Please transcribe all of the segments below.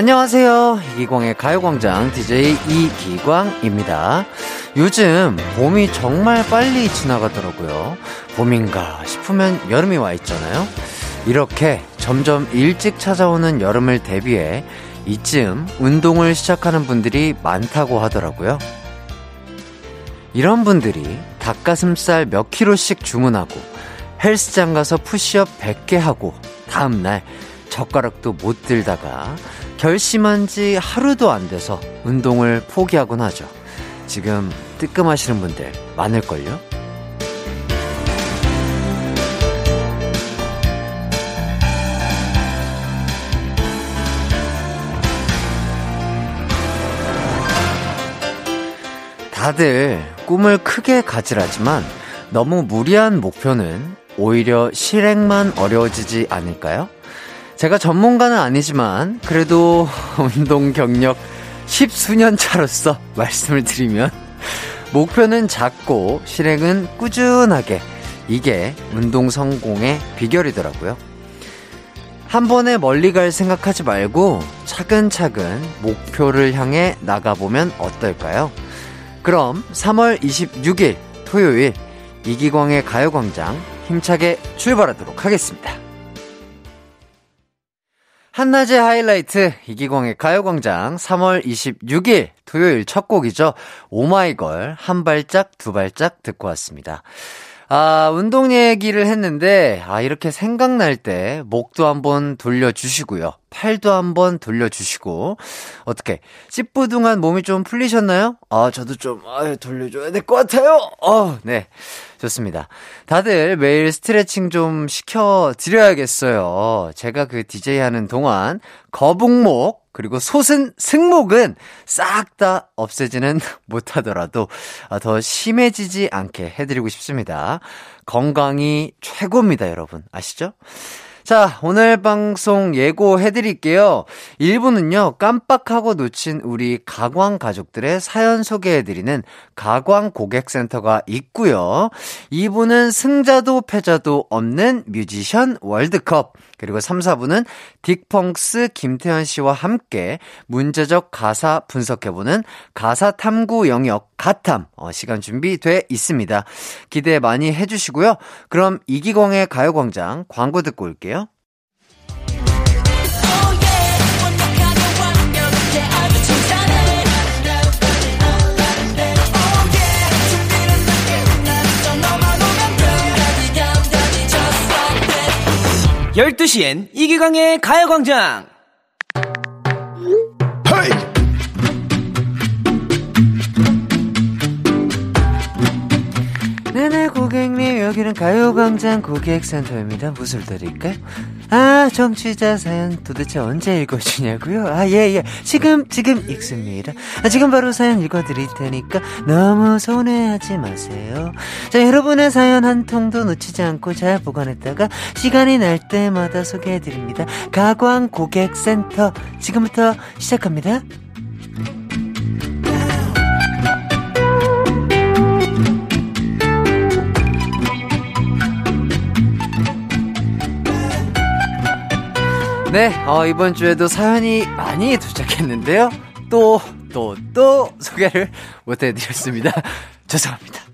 안녕하세요. 이기광의 가요광장 DJ 이기광입니다. 요즘 봄이 정말 빨리 지나가더라고요. 봄인가 싶으면 여름이 와 있잖아요. 이렇게 점점 일찍 찾아오는 여름을 대비해 이쯤 운동을 시작하는 분들이 많다고 하더라고요. 이런 분들이 닭가슴살 몇 킬로씩 주문하고 헬스장 가서 푸시업 100개 하고 다음날 젓가락도 못 들다가 결심한 지 하루도 안 돼서 운동을 포기하곤 하죠. 지금 뜨끔하시는 분들 많을걸요? 다들 꿈을 크게 가지라지만 너무 무리한 목표는 오히려 실행만 어려워지지 않을까요? 제가 전문가는 아니지만 그래도 운동 경력 십수년 차로서 말씀을 드리면 목표는 작고 실행은 꾸준하게 이게 운동 성공의 비결이더라고요. 한 번에 멀리 갈 생각하지 말고 차근차근 목표를 향해 나가보면 어떨까요? 그럼 3월 26일 토요일 이기광의 가요광장 힘차게 출발하도록 하겠습니다. 한낮의 하이라이트 이기광의 가요광장 3월 26일 토요일 첫 곡이죠. 오마이걸 한 발짝 두 발짝 듣고 왔습니다. 아, 운동 얘기를 했는데, 아, 이렇게 생각날 때, 목도 한번 돌려주시고요. 팔도 한번 돌려주시고, 어떻게, 찌뿌둥한 몸이 좀 풀리셨나요? 아, 저도 좀, 아 돌려줘야 될 것 같아요! 어, 네. 좋습니다. 다들 매일 스트레칭 좀 시켜드려야겠어요. 제가 그 DJ 하는 동안, 거북목, 그리고 솟은 승목은 싹 다 없애지는 못하더라도 아, 더 심해지지 않게 해드리고 싶습니다. 건강이 최고입니다, 여러분. 아시죠? 자, 오늘 방송 예고해드릴게요. 1부는요, 깜빡하고 놓친 우리 가광 가족들의 사연 소개해드리는 가광 고객센터가 있고요. 2부는 승자도 패자도 없는 뮤지션 월드컵. 그리고 3, 4부는 딕펑스 김태현 씨와 함께 문제적 가사 분석해보는 가사 탐구 영역 가탐 어, 시간 준비돼 있습니다. 기대 많이 해주시고요. 그럼 이기광의 가요광장 광고 듣고 올게요. 12시엔 이기광의 가요광장! 네네 고객님 여기는 가요광장 고객센터입니다 무엇을 드릴까요? 아 정취자 사연 도대체 언제 읽어주냐고요? 아 예예 예. 지금 지금 읽습니다. 아, 지금 바로 사연 읽어드릴 테니까 너무 손해하지 마세요. 자 여러분의 사연 한 통도 놓치지 않고 잘 보관했다가 시간이 날 때마다 소개해드립니다. 가광 고객센터. 지금부터 시작합니다 네, 어, 이번 주에도 사연이 많이 도착했는데요. 또, 또, 또 소개를 못 해드렸습니다. 죄송합니다.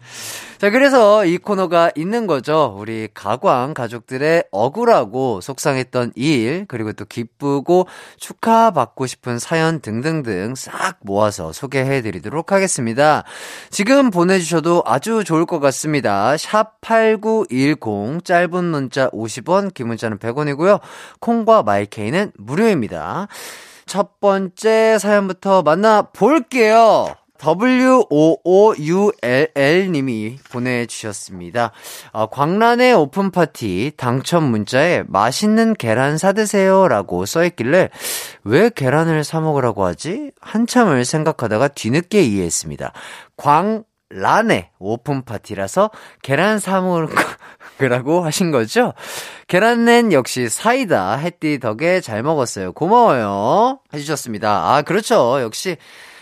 자, 그래서 이 코너가 있는 거죠. 우리 가광 가족들의 억울하고 속상했던 일, 그리고 또 기쁘고 축하받고 싶은 사연 등등등 싹 모아서 소개해 드리도록 하겠습니다. 지금 보내주셔도 아주 좋을 것 같습니다. 샵 8910, 짧은 문자 50원, 긴 문자는 100원이고요. 콩과 마이케이는 무료입니다. 첫 번째 사연부터 만나볼게요. WOOULL님이 보내주셨습니다. 어, 광란의 오픈파티 당첨 문자에 맛있는 계란 사드세요 라고 써있길래 왜 계란을 사먹으라고 하지? 한참을 생각하다가 뒤늦게 이해했습니다. 광 란의 오픈 파티라서 계란 사먹으라고 하신 거죠? 계란낸 역시 사이다. 햇띠 덕에 잘 먹었어요. 고마워요. 해주셨습니다. 아, 그렇죠. 역시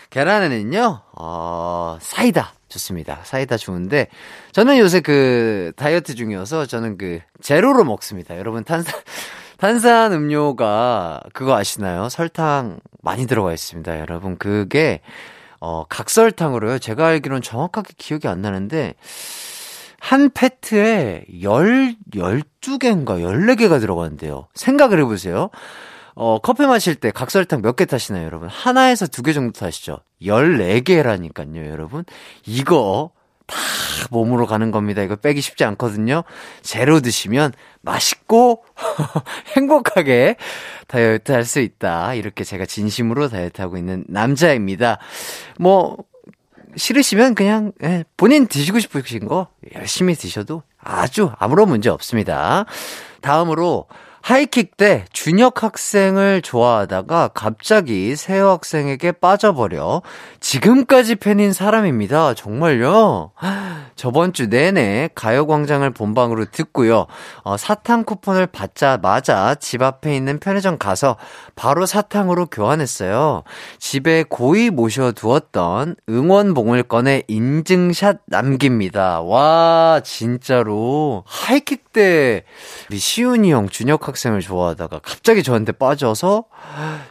계란에는요, 어, 사이다. 좋습니다. 사이다 좋은데, 저는 요새 그 다이어트 중이어서 저는 그 제로로 먹습니다. 여러분 탄산, 탄산 음료가 그거 아시나요? 설탕 많이 들어가 있습니다, 여러분. 그게 어 각설탕으로요. 제가 알기로는 정확하게 기억이 안 나는데 한 페트에 열, 12개인가 14개가 들어가는데요. 생각을 해보세요. 어, 커피 마실 때 각설탕 몇 개 타시나요, 여러분? 하나에서 두 개 정도 타시죠? 14개라니까요, 여러분. 이거 다 몸으로 가는 겁니다. 이거 빼기 쉽지 않거든요. 제로 드시면 맛있고 행복하게 다이어트 할 수 있다. 이렇게 제가 진심으로 다이어트 하고 있는 남자입니다. 뭐, 싫으시면 그냥 예, 본인 드시고 싶으신 거 열심히 드셔도 아주 아무런 문제 없습니다. 다음으로 하이킥 때 준혁 학생을 좋아하다가 갑자기 세호 학생에게 빠져버려 지금까지 팬인 사람입니다. 정말요? 저번 주 내내 가요광장을 본방으로 듣고요. 어, 사탕 쿠폰을 받자마자 집 앞에 있는 편의점 가서 바로 사탕으로 교환했어요. 집에 고이 모셔두었던 응원봉을 꺼내 인증샷 남깁니다. 와, 진짜로. 하이킥 때 우리 시훈이 형, 준혁 학생 학생을 좋아하다가 갑자기 저한테 빠져서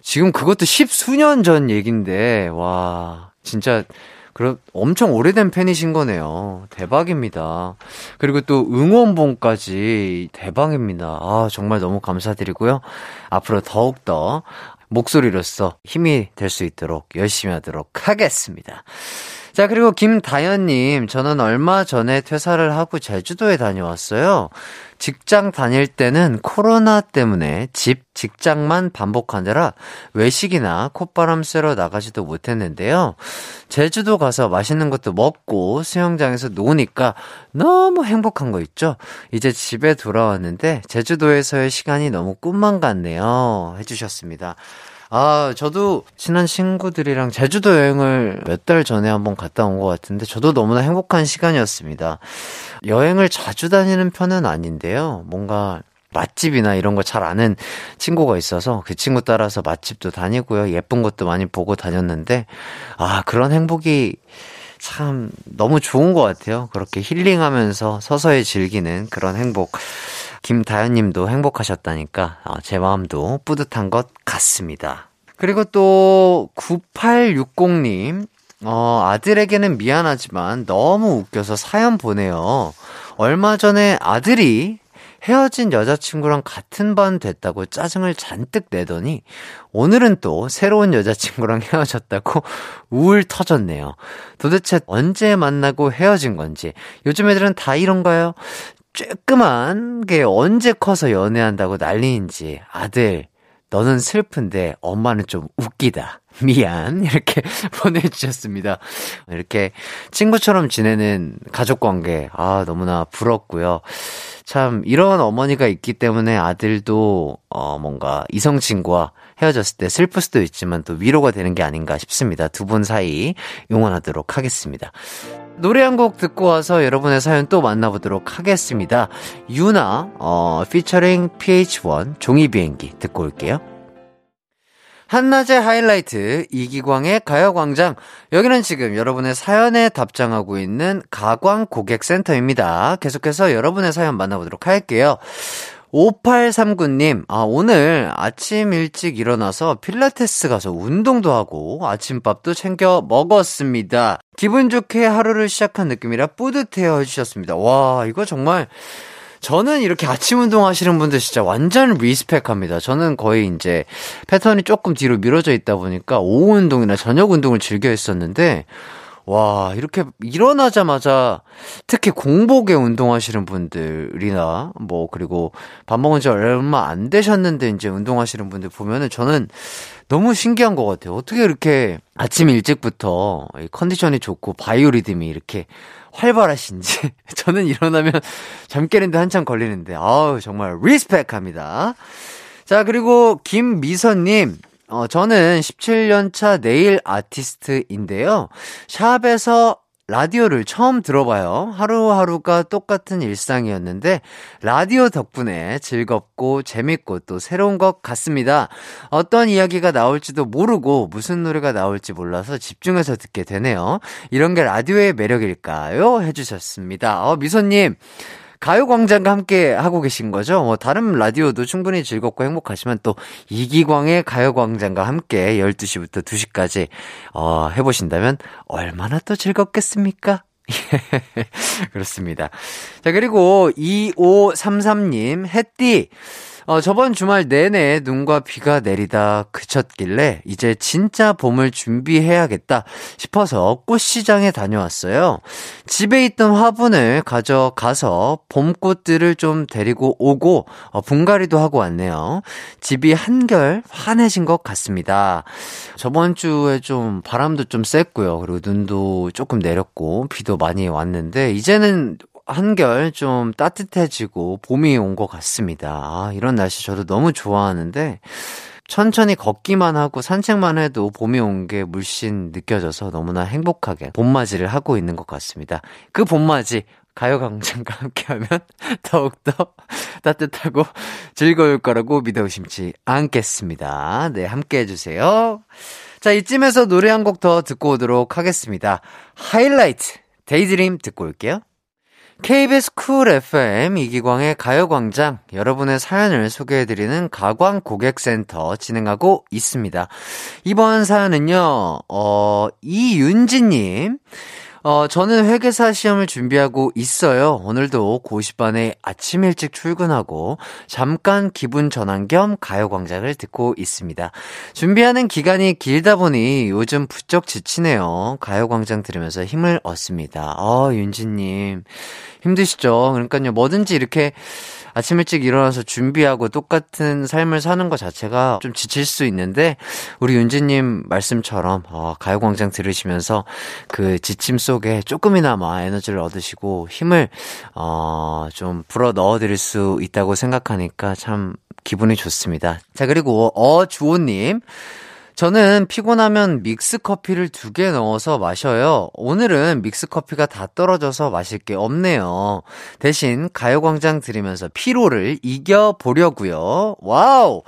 지금 그것도 십수년 전 얘긴데 와 진짜 그럼 엄청 오래된 팬이신 거네요. 대박입니다. 그리고 또 응원봉까지 대박입니다. 아, 정말 너무 감사드리고요. 앞으로 더욱더 목소리로서 힘이 될 수 있도록 열심히 하도록 하겠습니다. 자, 그리고 김다현님, 저는 얼마 전에 퇴사를 하고 제주도에 다녀왔어요. 직장 다닐 때는 코로나 때문에 집, 직장만 반복하느라 외식이나 콧바람 쐬러 나가지도 못했는데요. 제주도 가서 맛있는 것도 먹고 수영장에서 노니까 너무 행복한 거 있죠? 이제 집에 돌아왔는데 제주도에서의 시간이 너무 꿈만 같네요. 해주셨습니다. 아, 저도 친한 친구들이랑 제주도 여행을 몇 달 전에 한번 갔다 온 것 같은데 저도 너무나 행복한 시간이었습니다. 여행을 자주 다니는 편은 아닌데요. 뭔가 맛집이나 이런 거 잘 아는 친구가 있어서 그 친구 따라서 맛집도 다니고요. 예쁜 것도 많이 보고 다녔는데, 아, 그런 행복이 참 너무 좋은 것 같아요. 그렇게 힐링하면서 서서히 즐기는 그런 행복. 김다현 님도 행복하셨다니까 어, 제 마음도 뿌듯한 것 같습니다. 그리고 또 9860님 어, 아들에게는 미안하지만 너무 웃겨서 사연 보내요. 얼마 전에 아들이 헤어진 여자친구랑 같은 반 됐다고 짜증을 잔뜩 내더니 오늘은 또 새로운 여자친구랑 헤어졌다고 우울 터졌네요. 도대체 언제 만나고 헤어진 건지 요즘 애들은 다 이런가요? 쬐끄만 게 언제 커서 연애한다고 난리인지 아들 너는 슬픈데 엄마는 좀 웃기다. 미안. 이렇게 보내주셨습니다. 이렇게 친구처럼 지내는 가족 관계, 아, 너무나 부럽고요. 참, 이런 어머니가 있기 때문에 아들도, 어, 뭔가 이성친구와 헤어졌을 때 슬플 수도 있지만 또 위로가 되는 게 아닌가 싶습니다. 두 분 사이 응원하도록 하겠습니다. 노래 한 곡 듣고 와서 여러분의 사연 또 만나보도록 하겠습니다. 유나, 어, 피처링 PH1 종이 비행기 듣고 올게요. 한낮의 하이라이트 이기광의 가요광장 여기는 지금 여러분의 사연에 답장하고 있는 가광 고객센터입니다. 계속해서 여러분의 사연 만나보도록 할게요. 5839님, 아, 오늘 아침 일찍 일어나서 필라테스 가서 운동도 하고 아침밥도 챙겨 먹었습니다. 기분 좋게 하루를 시작한 느낌이라 뿌듯해요 해주셨습니다. 와, 이거 정말 저는 이렇게 아침 운동 하시는 분들 진짜 완전 respect 합니다. 저는 거의 이제 패턴이 조금 뒤로 미뤄져 있다 보니까 오후 운동이나 저녁 운동을 즐겨 했었는데 와, 이렇게 일어나자마자 특히 공복에 운동하시는 분들이나 뭐 그리고 밥 먹은 지 얼마 안 되셨는데 이제 운동하시는 분들 보면은 저는 너무 신기한 것 같아요. 어떻게 이렇게 아침 일찍부터 컨디션이 좋고 바이오리듬이 이렇게 활발하신지. 저는 일어나면 잠 깨는데 한참 걸리는데, 아우, 정말 respect 합니다. 자, 그리고 김미선님, 어, 저는 17년차 네일 아티스트인데요. 샵에서 라디오를 처음 들어봐요. 하루하루가 똑같은 일상이었는데, 라디오 덕분에 즐겁고 재밌고 또 새로운 것 같습니다. 어떤 이야기가 나올지도 모르고 무슨 노래가 나올지 몰라서 집중해서 듣게 되네요. 이런 게 라디오의 매력일까요? 해주셨습니다. 어, 미소님. 가요광장과 함께 하고 계신 거죠? 뭐, 다른 라디오도 충분히 즐겁고 행복하시면 또, 이기광의 가요광장과 함께 12시부터 2시까지, 어, 해보신다면, 얼마나 또 즐겁겠습니까? 그렇습니다. 자, 그리고 2533님, 햇띠, 어, 저번 주말 내내 눈과 비가 내리다 그쳤길래 이제 진짜 봄을 준비해야겠다 싶어서 꽃시장에 다녀왔어요. 집에 있던 화분을 가져가서 봄꽃들을 좀 데리고 오고 어, 분갈이도 하고 왔네요. 집이 한결 환해진 것 같습니다. 저번 주에 좀 바람도 좀 셌고요. 그리고 눈도 조금 내렸고 비도 많이 왔는데 이제는 한결 좀 따뜻해지고 봄이 온 것 같습니다. 아, 이런 날씨 저도 너무 좋아하는데 천천히 걷기만 하고 산책만 해도 봄이 온 게 물씬 느껴져서 너무나 행복하게 봄맞이를 하고 있는 것 같습니다. 그 봄맞이 가요광장과 함께하면 더욱더 따뜻하고 즐거울 거라고 믿어 의심치 않겠습니다. 네, 함께 해주세요. 자, 이쯤에서 노래 한 곡 더 듣고 오도록 하겠습니다. 하이라이트, Daydream 듣고 올게요. KBS 쿨 FM 이기광의 가요광장 여러분의 사연을 소개해드리는 가광 고객센터 진행하고 있습니다. 이번 사연은요, 어, 이윤지님. 어, 저는 회계사 시험을 준비하고 있어요. 오늘도 고시반에 아침 일찍 출근하고 잠깐 기분 전환 겸 가요광장을 듣고 있습니다. 준비하는 기간이 길다 보니 요즘 부쩍 지치네요. 가요광장 들으면서 힘을 얻습니다. 어, 윤지님. 힘드시죠? 그러니까요, 뭐든지 이렇게 아침 일찍 일어나서 준비하고 똑같은 삶을 사는 것 자체가 좀 지칠 수 있는데 우리 윤지님 말씀처럼 어, 가요광장 들으시면서 그 지침 속에 조금이나마 에너지를 얻으시고 힘을 어, 좀 불어 넣어 드릴 수 있다고 생각하니까 참 기분이 좋습니다. 자 그리고 어 주호 님 저는 피곤하면 믹스 커피를 두 개 넣어서 마셔요. 오늘은 믹스 커피가 다 떨어져서 마실 게 없네요. 대신 가요광장 들으면서 피로를 이겨보려고요. 와우!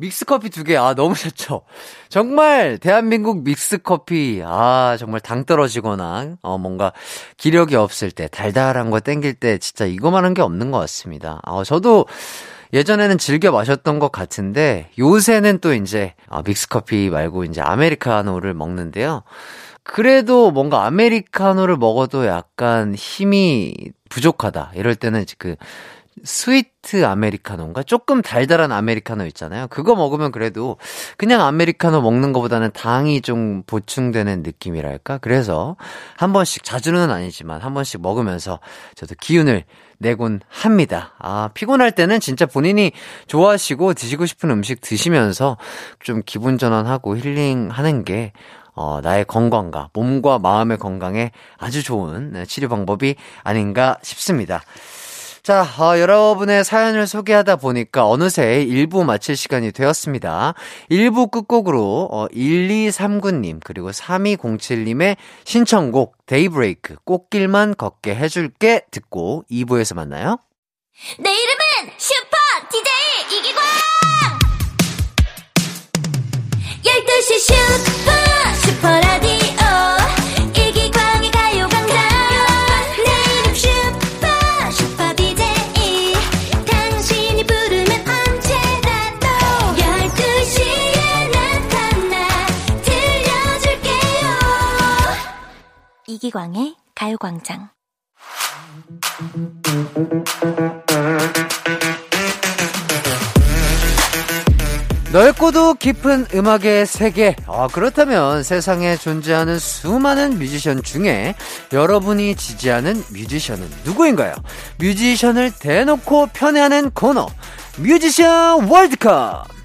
믹스 커피 두 개, 아, 너무 좋죠. 정말, 대한민국 믹스 커피, 아, 정말 당 떨어지거나, 어, 뭔가, 기력이 없을 때, 달달한 거 땡길 때, 진짜 이거만 한 게 없는 것 같습니다. 아, 저도, 예전에는 즐겨 마셨던 것 같은데 요새는 또 이제 아, 믹스커피 말고 이제 아메리카노를 먹는데요. 그래도 뭔가 아메리카노를 먹어도 약간 힘이 부족하다. 이럴 때는 그 스위트 아메리카노인가? 조금 달달한 아메리카노 있잖아요. 그거 먹으면 그래도 그냥 아메리카노 먹는 것보다는 당이 좀 보충되는 느낌이랄까? 그래서 한 번씩, 자주는 아니지만 한 번씩 먹으면서 저도 기운을 내곤 합니다. 아, 피곤할 때는 진짜 본인이 좋아하시고 드시고 싶은 음식 드시면서 좀 기분 전환하고 힐링하는 게 어, 나의 건강과 몸과 마음의 건강에 아주 좋은 네, 치료 방법이 아닌가 싶습니다. 자, 어, 여러분의 사연을 소개하다 보니까 어느새 1부 마칠 시간이 되었습니다. 1부 끝곡으로 어, 1239님 그리고 3207님의 신청곡 데이브레이크 꽃길만 걷게 해줄게 듣고 2부에서 만나요. 내 이름은 슈 가요광장 넓고도 깊은 음악의 세계. 아, 그렇다면 세상에 존재하는 수많은 뮤지션 중에 여러분이 지지하는 뮤지션은 누구인가요? 뮤지션을 대놓고 편애하는 코너. 뮤지션 월드컵!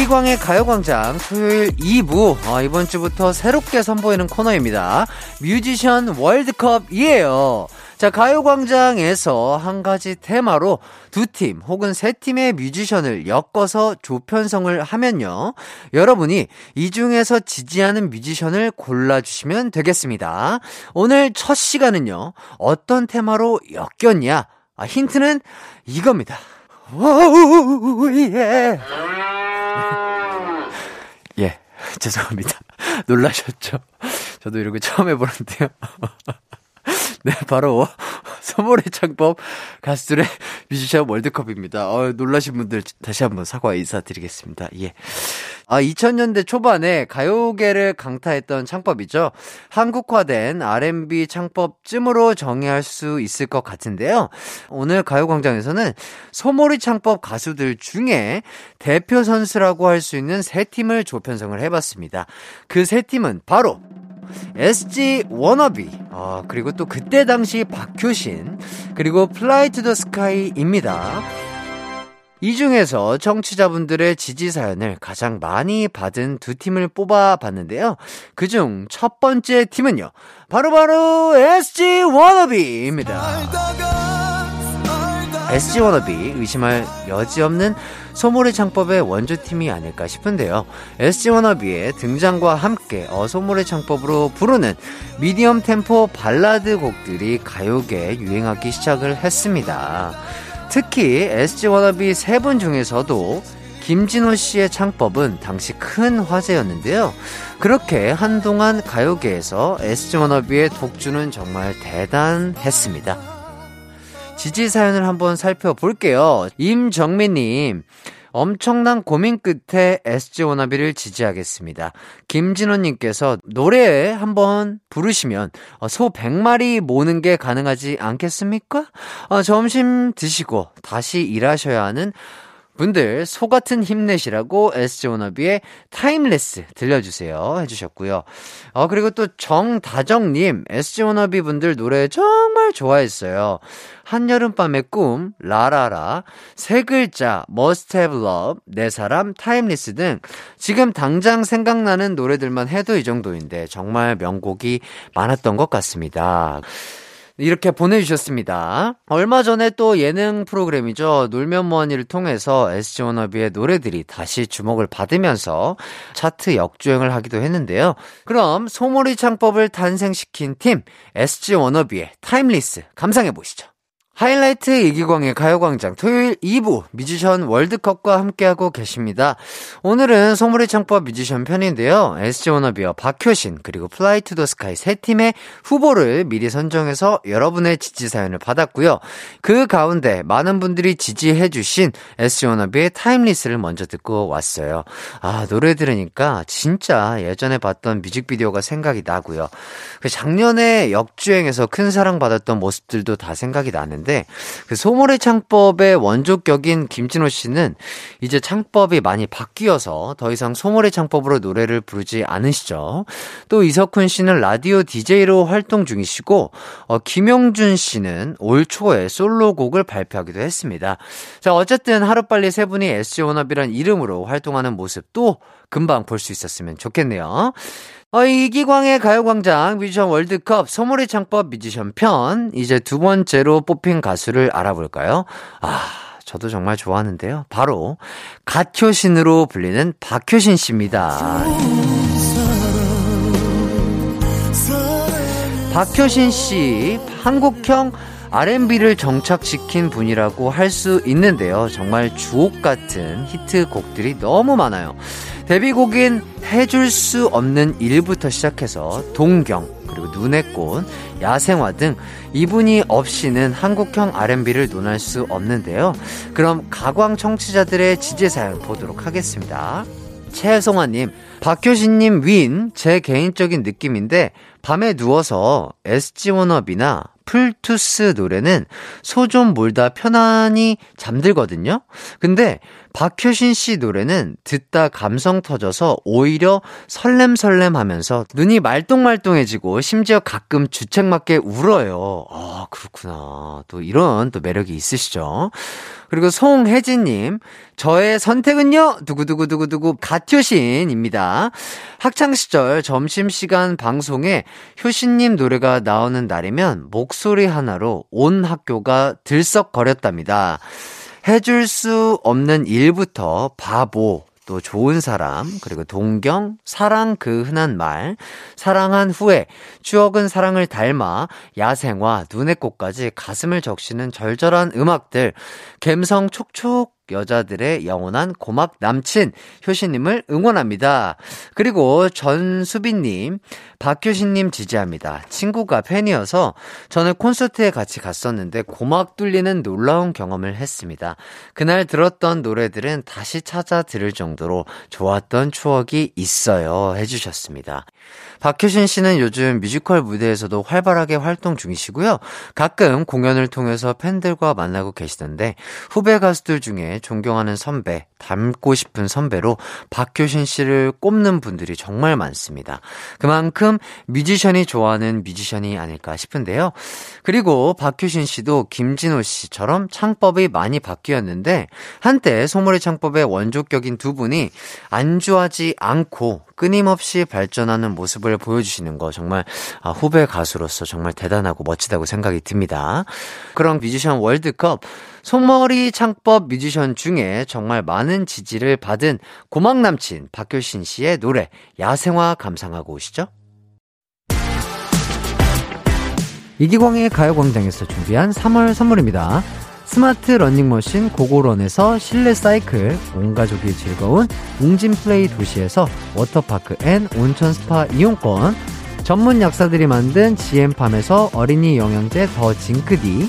이기광의 가요광장 토요일 2부 어, 이번 주부터 새롭게 선보이는 코너입니다. 뮤지션 월드컵이에요. 자 가요광장에서 한 가지 테마로 두 팀 혹은 세 팀의 뮤지션을 엮어서 조편성을 하면요. 여러분이 이 중에서 지지하는 뮤지션을 골라주시면 되겠습니다. 오늘 첫 시간은요. 어떤 테마로 엮였냐? 아, 힌트는 이겁니다. 오우, 예. 예, 죄송합니다. 놀라셨죠? 저도 이러고 처음 해보는데요. 네, 바로 소몰의 창법 가수들의 뮤지션 월드컵입니다. 어, 놀라신 분들 다시 한번 사과 인사드리겠습니다. 예. 아, 2000년대 초반에 가요계를 강타했던 창법이죠. 한국화된 R&B 창법쯤으로 정의할 수 있을 것 같은데요. 오늘 가요광장에서는 소몰이 창법 가수들 중에 대표 선수라고 할 수 있는 세 팀을 조편성을 해봤습니다. 그 세 팀은 바로 SG 워너비, 어, 그리고 또 그때 당시 박효신, 그리고 플라이 투 더 스카이입니다. 이 중에서 청취자분들의 지지 사연을 가장 많이 받은 두 팀을 뽑아봤는데요. 그중 첫 번째 팀은요. 바로바로 SG 워너비입니다. SG 워너비 의심할 여지 없는 소몰이 창법의 원조팀이 아닐까 싶은데요. SG 워너비의 등장과 함께 어 소몰이 창법으로 부르는 미디엄 템포 발라드 곡들이 가요계에 유행하기 시작을 했습니다. 특히 SG 워너비 세 분 중에서도 김진호 씨의 창법은 당시 큰 화제였는데요. 그렇게 한동안 가요계에서 SG 워너비의 독주는 정말 대단했습니다. 지지 사연을 한번 살펴볼게요. 임정민님. 엄청난 고민 끝에 SG 워너비를 지지하겠습니다. 김진호님께서 노래 한번 부르시면 어, 소 100마리 모는 게 가능하지 않겠습니까? 어, 점심 드시고 다시 일하셔야 하는 분들 소 같은 힘내시라고 SG 워너비의 Timeless 들려주세요 해주셨고요. 어 그리고 또 정다정님 SG 워너비 분들 노래 정말 좋아했어요. 한여름밤의 꿈, 라라라, 세 글자, must have love, 내 사람, Timeless 등 지금 당장 생각나는 노래들만 해도 이 정도인데 정말 명곡이 많았던 것 같습니다. 이렇게 보내주셨습니다. 얼마 전에 또 예능 프로그램이죠. 놀면 뭐하니를 통해서 SG 워너비의 노래들이 다시 주목을 받으면서 차트 역주행을 하기도 했는데요. 그럼 소몰이 창법을 탄생시킨 팀 SG 워너비의 Timeless 감상해 보시죠. 하이라이트 이기광의 가요광장 토요일 2부 뮤지션 월드컵과 함께하고 계십니다. 오늘은 소몰이 창법 뮤지션 편인데요. SG 워너비와 박효신 그리고 플라이 투 더 스카이 세 팀의 후보를 미리 선정해서 여러분의 지지 사연을 받았고요. 그 가운데 많은 분들이 지지해 주신 SG 워너비의 Timeless를 먼저 듣고 왔어요. 아 노래 들으니까 진짜 예전에 봤던 뮤직비디오가 생각이 나고요. 그 작년에 역주행해서 큰 사랑 받았던 모습들도 다 생각이 나는데 있는데 그 소몰이 창법의 원조격인 김진호 씨는 이제 창법이 많이 바뀌어서 더 이상 소몰이 창법으로 노래를 부르지 않으시죠. 또 이석훈 씨는 라디오 DJ로 활동 중이시고 어, 김용준 씨는 올 초에 솔로곡을 발표하기도 했습니다. 자 어쨌든 하루빨리 세 분이 SG 워너비란 이름으로 활동하는 모습도 금방 볼 수 있었으면 좋겠네요. 어, 이기광의 가요광장 뮤지션 월드컵 소몰의 창법 뮤지션 편 이제 두 번째로 뽑힌 가수를 알아볼까요? 아 저도 정말 좋아하는데요. 바로 갓효신으로 불리는 박효신 씨입니다. 박효신 씨 한국형 R&B를 정착시킨 분이라고 할 수 있는데요. 정말 주옥 같은 히트곡들이 너무 많아요. 데뷔곡인 해줄 수 없는 일부터 시작해서 동경, 그리고 눈의 꽃, 야생화 등 이분이 없이는 한국형 R&B를 논할 수 없는데요. 그럼 가광 청취자들의 지지 사연 보도록 하겠습니다. 최송아님, 박효신님 윈, 제 개인적인 느낌인데, 밤에 누워서 SG 워너비나 풀투스 노래는 소 좀 몰다 편안히 잠들거든요? 근데 박효신 씨 노래는 듣다 감성 터져서 오히려 설렘설렘 하면서 눈이 말똥말똥해지고 심지어 가끔 주책맞게 울어요. 아, 그렇구나. 또 이런 또 매력이 있으시죠? 그리고 송혜진님, 저의 선택은요, 두구두구두구두구 가효신입니다. 학창시절 점심시간 방송에 효신님 노래가 나오는 날이면 목소리 하나로 온 학교가 들썩거렸답니다. 해줄 수 없는 일부터 바보, 또 좋은 사람, 그리고 동경, 사랑 그 흔한 말, 사랑한 후에, 추억은 사랑을 닮아, 야생화, 눈의 꽃까지 가슴을 적시는 절절한 음악들, 갬성 촉촉 여자들의 영원한 고막 남친 효신님을 응원합니다. 그리고 전수빈님, 박효신님 지지합니다. 친구가 팬이어서 저는 콘서트에 같이 갔었는데 고막 뚫리는 놀라운 경험을 했습니다. 그날 들었던 노래들은 다시 찾아 들을 정도로 좋았던 추억이 있어요. 해주셨습니다. 박효신 씨는 요즘 뮤지컬 무대에서도 활발하게 활동 중이시고요. 가끔 공연을 통해서 팬들과 만나고 계시던데 후배 가수들 중에 존경하는 선배, 닮고 싶은 선배로 박효신 씨를 꼽는 분들이 정말 많습니다. 그만큼 뮤지션이 좋아하는 뮤지션이 아닐까 싶은데요. 그리고 박효신 씨도 김진호 씨처럼 창법이 많이 바뀌었는데 한때 소몰의 창법의 원조격인 두 분이 안주하지 않고 끊임없이 발전하는 모습을 보여주시는 거 정말 아, 후배 가수로서 정말 대단하고 멋지다고 생각이 듭니다. 그런 뮤지션 월드컵 소몰이 창법 뮤지션 중에 정말 많은 지지를 받은 고막 남친 박효신 씨의 노래 야생화 감상하고 오시죠. 이기광의 가요광장에서 준비한 3월 선물입니다. 스마트 러닝머신 고고런에서 실내 사이클, 온 가족이 즐거운 웅진 플레이 도시에서 워터파크 and 온천 스파 이용권, 전문 약사들이 만든 GM팜에서 어린이 영양제 더 징크디,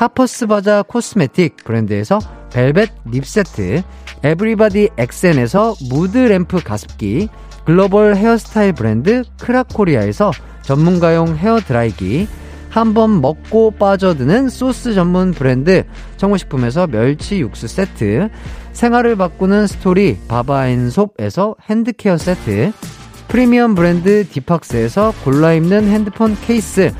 하퍼스 바자 cosmetic 브랜드에서 벨벳 lip 세트, 에브리바디 엑센에서 무드 램프 가습기, 글로벌 헤어스타일 브랜드 크라코리아에서 전문가용 헤어 드라이기, 한 번 먹고 빠져드는 소스 전문 브랜드 청호식품에서 멸치 육수 세트 생활을 바꾸는 스토리 바바앤솝에서 hand care 세트 프리미엄 브랜드 디팍스에서 골라 입는 핸드폰 케이스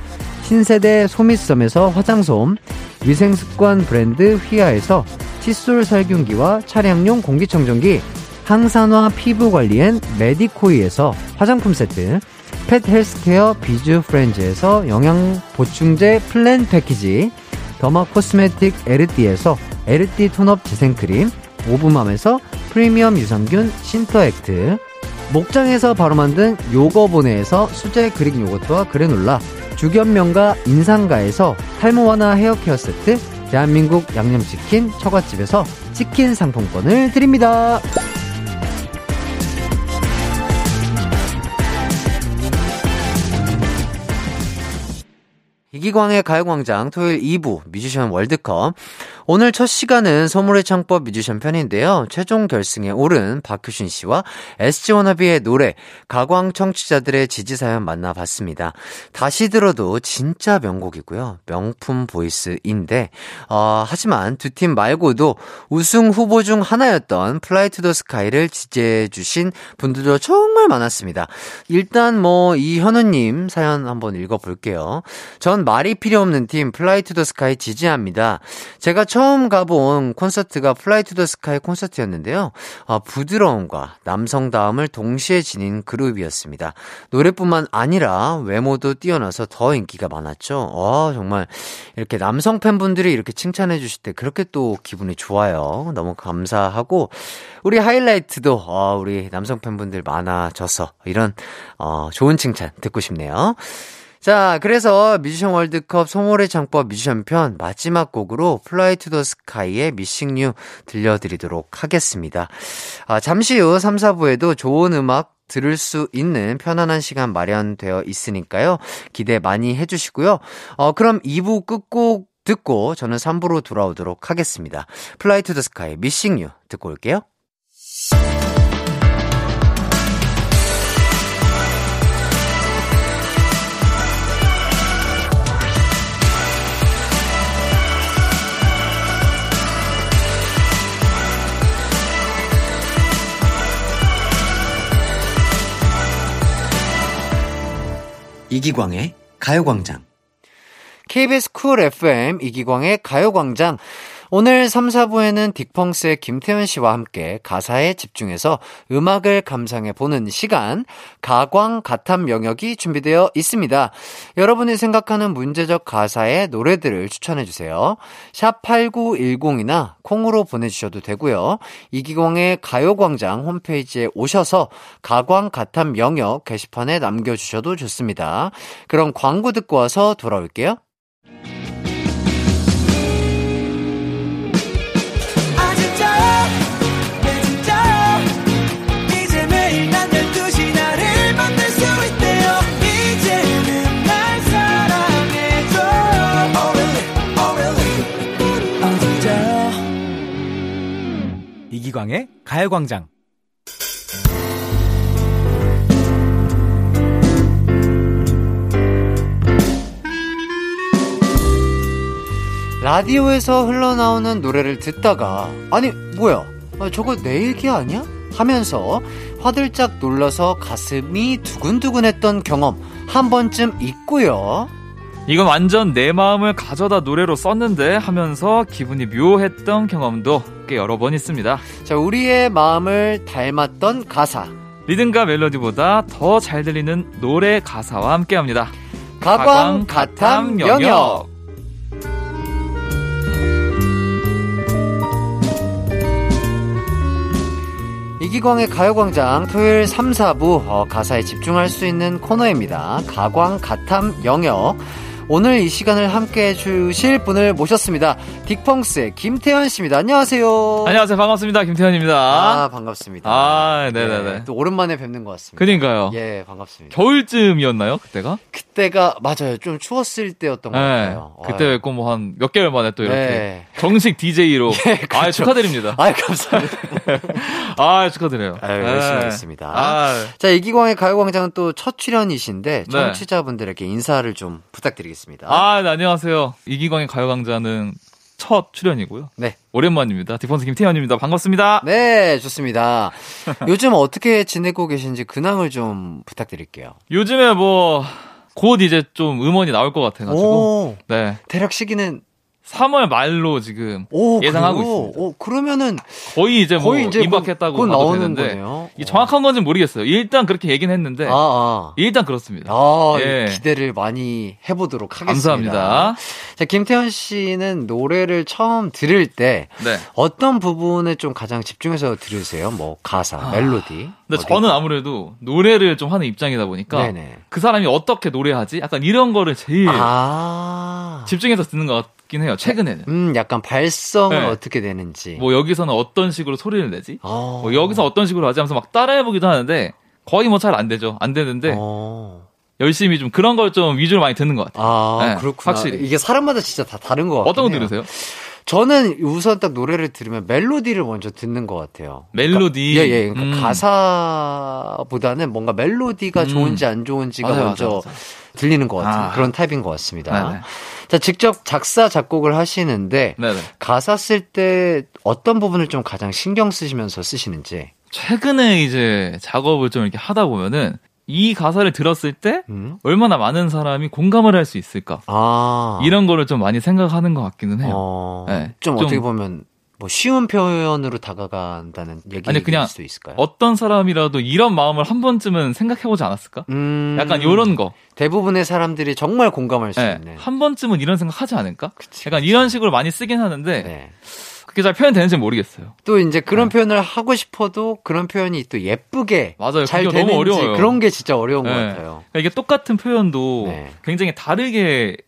신세대 소미썸에서 화장솜 위생습관 브랜드 휘하에서 칫솔 살균기와 차량용 공기청정기 항산화 피부관리엔 메디코이에서 화장품 세트 펫 헬스케어 비주 프렌즈에서 영양 보충제 플랜 패키지, derma cosmetic 에르띠에서 에르띠 tone-up 재생크림, 오브맘에서 프리미엄 유산균 신터액트, 목장에서 바로 만든 요거보네에서 수제 그릭 요거트와 그래놀라, 주견명가 인상가에서 탈모 완화 헤어 케어 세트, 대한민국 양념치킨 처갓집에서 치킨 상품권을 드립니다. 이기광의 가요광장 토요일 2부 뮤지션 월드컵 오늘 첫 시간은 소몰이 창법 뮤지션 편인데요. 최종 결승에 오른 박효신 씨와 SG 워너비의 노래, 가광 청취자들의 지지 사연 만나봤습니다. 다시 들어도 진짜 명곡이고요. 명품 보이스인데, 어, 하지만 두 팀 말고도 우승 후보 중 하나였던 플라이 투 더 스카이를 지지해주신 분들도 정말 많았습니다. 일단 뭐, 이현우님 사연 한번 읽어볼게요. 전 말이 필요 없는 팀 플라이 투 더 스카이 지지합니다. 제가 처음 처음 가본 콘서트가 플라이 투 더 스카이 콘서트였는데요. 아, 부드러움과 남성다움을 동시에 지닌 그룹이었습니다. 노래뿐만 아니라 외모도 뛰어나서 더 인기가 많았죠. 아, 정말 이렇게 남성 팬분들이 이렇게 칭찬해 주실 때 그렇게 또 기분이 좋아요. 너무 감사하고 우리 하이라이트도 어, 우리 남성 팬분들 많아져서 이런 어, 좋은 칭찬 듣고 싶네요. 자, 그래서 뮤지션 월드컵 소몰이 창법 뮤지션 편 마지막 곡으로 플라이 투 더 스카이의 Missing You 들려드리도록 하겠습니다. 아, 잠시 후 3, 4부에도 좋은 음악 들을 수 있는 편안한 시간 마련되어 있으니까요. 기대 많이 해주시고요. 어, 그럼 2부 끝곡 듣고 저는 3부로 돌아오도록 하겠습니다. 플라이 투 더 스카이 미싱 뉴 듣고 올게요. 이기광의 가요광장. KBS 쿨 FM 이기광의 가요광장. 오늘 3, 4부에는 딕펑스의 김태현 씨와 함께 가사에 집중해서 음악을 감상해 보는 시간, 가광 가탐 영역이 준비되어 있습니다. 여러분이 생각하는 문제적 가사의 노래들을 추천해 주세요. 샵 8910이나 콩으로 보내주셔도 되고요. 이기광의 가요광장 홈페이지에 오셔서 가광 가탐 영역 게시판에 남겨주셔도 좋습니다. 그럼 광고 듣고 와서 돌아올게요. 이기광의 가요광장. 라디오에서 흘러나오는 노래를 듣다가 아니 뭐야 아, 저거 내 얘기 아니야? 하면서 화들짝 놀라서 가슴이 두근두근했던 경험 한 번쯤 있고요. 이건 완전 내 마음을 가져다 노래로 썼는데 하면서 기분이 묘했던 경험도 꽤 여러 번 있습니다. 자 우리의 마음을 닮았던 가사 리듬과 멜로디보다 더 잘 들리는 노래 가사와 함께 합니다. 가광 가탐 영역 이기광의 가요광장 토요일 3, 4부 어, 가사에 집중할 수 있는 코너입니다. 가광 가탐 영역 오늘 이 시간을 함께 해주실 분을 모셨습니다. 딕펑스의 김태현 씨입니다. 안녕하세요. 안녕하세요. 반갑습니다. 김태현입니다. 아 반갑습니다. 아, 네네네. 예, 또 오랜만에 뵙는 것 같습니다. 그러니까요. 예 반갑습니다. 겨울쯤이었나요? 그때가? 그때가 맞아요. 좀 추웠을 때였던 것 네. 같아요. 그때 아유. 뵙고 뭐 한 몇 개월 만에 또 이렇게 네. 정식 DJ로. 아, 그렇죠. 축하드립니다. 아유 감사합니다. 아, 축하드려요. 아유, 열심히 네. 하겠습니다. 아, 자 이기광의 가요광장은 또 첫 출연이신데 네. 청취자분들에게 인사를 좀 부탁드리겠습니다. 아, 네, 안녕하세요. 이기광의 가요광장은 첫 출연이고요. 네. 오랜만입니다. 디펀스 김태현입니다. 반갑습니다. 네, 좋습니다. 요즘 어떻게 지내고 계신지 근황을 좀 부탁드릴게요. 요즘에 뭐, 곧 이제 좀 음원이 나올 것 같아가지고. 오, 네. 대략 시기는 3월 말로 지금 오, 예상하고 그래요? 있습니다. 오, 그러면은 거의 이제 뭐 거의 이제 임박했다고 곧 봐도 나오는 되는데 거네요. 이게 정확한 건지는 모르겠어요. 일단 그렇게 얘기는 했는데 아, 아. 일단 그렇습니다. 아, 예. 기대를 많이 해보도록 하겠습니다. 감사합니다. 자, 김태현 씨는 노래를 처음 들을 때 네. 어떤 부분에 좀 가장 집중해서 들으세요? 뭐 가사, 멜로디. 근데? 저는 아무래도 노래를 좀 하는 입장이다 보니까 네네. 그 사람이 어떻게 노래하지? 약간 이런 거를 제일 아, 집중해서 듣는 것 같 긴 해요. 최근에는. 음, 약간 발성을 네. 어떻게 되는지. 뭐 여기서는 어떤 식으로 소리를 내지? 어. 뭐 여기서 어떤 식으로 하지 하면서 막 따라해 보기도 하는데 거의 뭐 잘 안 되죠. 안 되는데 어. 열심히 좀 그런 걸 좀 위주로 많이 듣는 것 같아요. 아, 네, 그렇구나. 확실히. 이게 사람마다 진짜 다 다른 것 같아요. 어떤 거 들으세요? 저는 우선 딱 노래를 들으면 멜로디를 먼저 듣는 것 같아요. 멜로디. 예, 예. 그러니까 음. 가사보다는 뭔가 멜로디가 음. 좋은지 안 좋은지가 맞아요, 먼저 맞아요, 맞아요. 들리는 것 같은 아. 그런 타입인 것 같습니다. 네네. 자, 직접 작사, 작곡을 하시는데 네네. 가사 쓸 때 어떤 부분을 좀 가장 신경 쓰시면서 쓰시는지. 최근에 이제 작업을 좀 이렇게 하다 보면은 이 가사를 들었을 때 음? 얼마나 많은 사람이 공감을 할 수 있을까 아. 이런 거를 좀 많이 생각하는 것 같기는 해요. 어, 네, 좀, 좀- 어떻게 보면 뭐 쉬운 표현으로 다가간다는 얘기일 아니, 그냥 수도 있을까요? 어떤 사람이라도 이런 마음을 한 번쯤은 생각해보지 않았을까? 음, 약간 요런 거. 대부분의 사람들이 정말 공감할 수 예, 있는. 한 번쯤은 이런 생각 하지 않을까? 그치, 약간 이런 식으로 많이 쓰긴 하는데 네. 그게 잘 표현되는지 는 모르겠어요. 또 이제 그런 네. 표현을 하고 싶어도 그런 표현이 또 예쁘게 맞아요. 잘 되는지 너무 어려워요. 그런 게 진짜 어려운 것 네. 같아요. 그러니까 이게 똑같은 표현도 네. 굉장히 다르게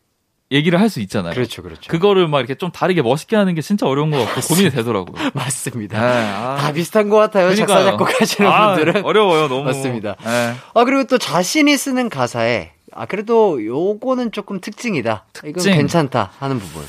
얘기를 할 수 있잖아요. 그렇죠, 그렇죠. 그거를 막 이렇게 좀 다르게 멋있게 하는 게 진짜 어려운 것 같고 고민이 되더라고요. 맞습니다. 아. 다 비슷한 것 같아요. 작사 그러니까요. 작곡하시는 아, 분들은. 어려워요, 너무. 맞습니다. 네. 아 그리고 또 자신이 쓰는 가사에 아 그래도 요거는 조금 특징이다. 이건 특징. 괜찮다 하는 부분.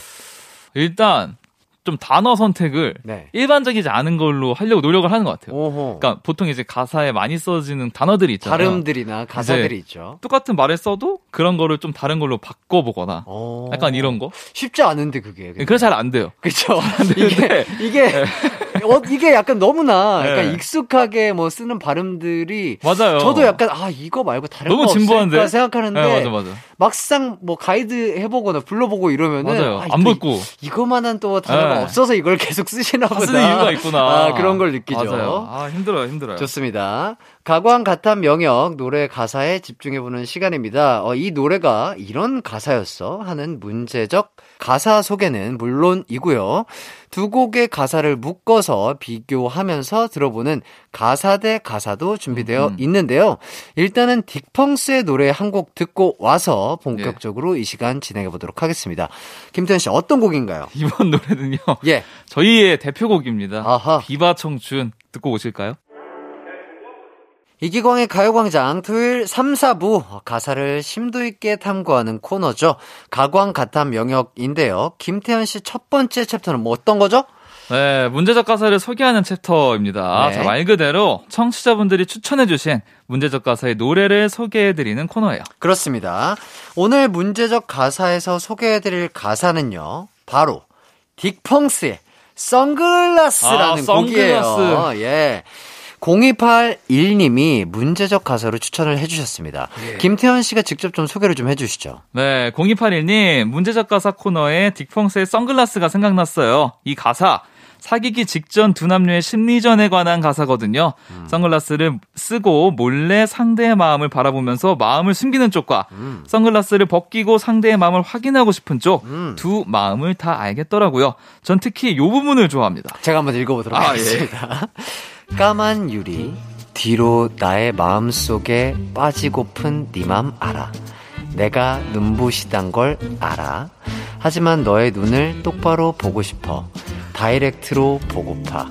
일단 좀 단어 선택을 네. 일반적이지 않은 걸로 하려고 노력을 하는 것 같아요. 오호. 그러니까 보통 이제 가사에 많이 써지는 단어들이 있잖아요. 발음들이나 가사들이 있죠. 똑같은 말을 써도 그런 거를 좀 다른 걸로 바꿔보거나 어. 약간 이런 거. 쉽지 않은데 그게. 그래서 잘 안 돼요. 그렇죠. 이게 이게 어, 이게 약간 너무나 약간 네. 익숙하게 뭐 쓰는 발음들이 맞아요. 저도 약간 아 이거 말고 다른 너무 거 진부한데? 없을까 생각하는데 네, 맞아, 맞아. 막상 뭐 가이드 해보거나 불러보고 이러면은 맞아요. 아, 안또 붙고. 이거만한 또 단어가 네. 없어서 이걸 계속 쓰시나 다 보다. 쓰는 이유가 있구나. 아, 그런 걸 느끼죠. 맞아요. 아, 힘들어요, 힘들어요. 좋습니다. 가광 가탄 명역 노래 가사에 집중해보는 시간입니다. 어, 이 노래가 이런 가사였어 하는 문제적 가사 소개는 물론이고요. 두 곡의 가사를 묶어서 비교하면서 들어보는 가사 대 가사도 준비되어 음. 있는데요. 일단은 딕펑스의 노래 한 곡 듣고 와서 예. 본격적으로 이 시간 진행해 보도록 하겠습니다. 김태현 씨 어떤 곡인가요? 이번 노래는요. 예. 저희의 대표곡입니다. 아하. VIVA 청춘 듣고 오실까요? 이기광의 가요광장 토요일 3, 4부 가사를 심도 있게 탐구하는 코너죠. 가광 가탐 영역인데요. 김태현 씨 첫 번째 챕터는 뭐 어떤 거죠? 네, 문제적 가사를 소개하는 챕터입니다. 네. 자, 말 그대로 청취자분들이 추천해주신 문제적 가사의 노래를 소개해드리는 코너예요. 그렇습니다. 오늘 문제적 가사에서 소개해드릴 가사는요. 바로 딕펑스의 선글라스라는 아, 선글라스. 곡이에요. 예. 0281님이 문제적 가사로 추천을 해주셨습니다. 예. 김태현 씨가 직접 좀 소개를 좀 해주시죠. 네, 0281님, 문제적 가사 코너에 딕펑스의 선글라스가 생각났어요. 이 가사, 사귀기 직전 두 남녀의 심리전에 관한 가사거든요. 선글라스를 쓰고 몰래 상대의 마음을 바라보면서 마음을 숨기는 쪽과 선글라스를 벗기고 상대의 마음을 확인하고 싶은 쪽, 두 마음을 다 알겠더라고요. 전 특히 이 부분을 좋아합니다. 제가 한번 읽어보도록 아, 하겠습니다. 까만 유리 뒤로 나의 마음 속에 빠지고픈 네 맘 알아. 내가 눈부시단 걸 알아. 하지만 너의 눈을 똑바로 보고 싶어. 다이렉트로 보고파.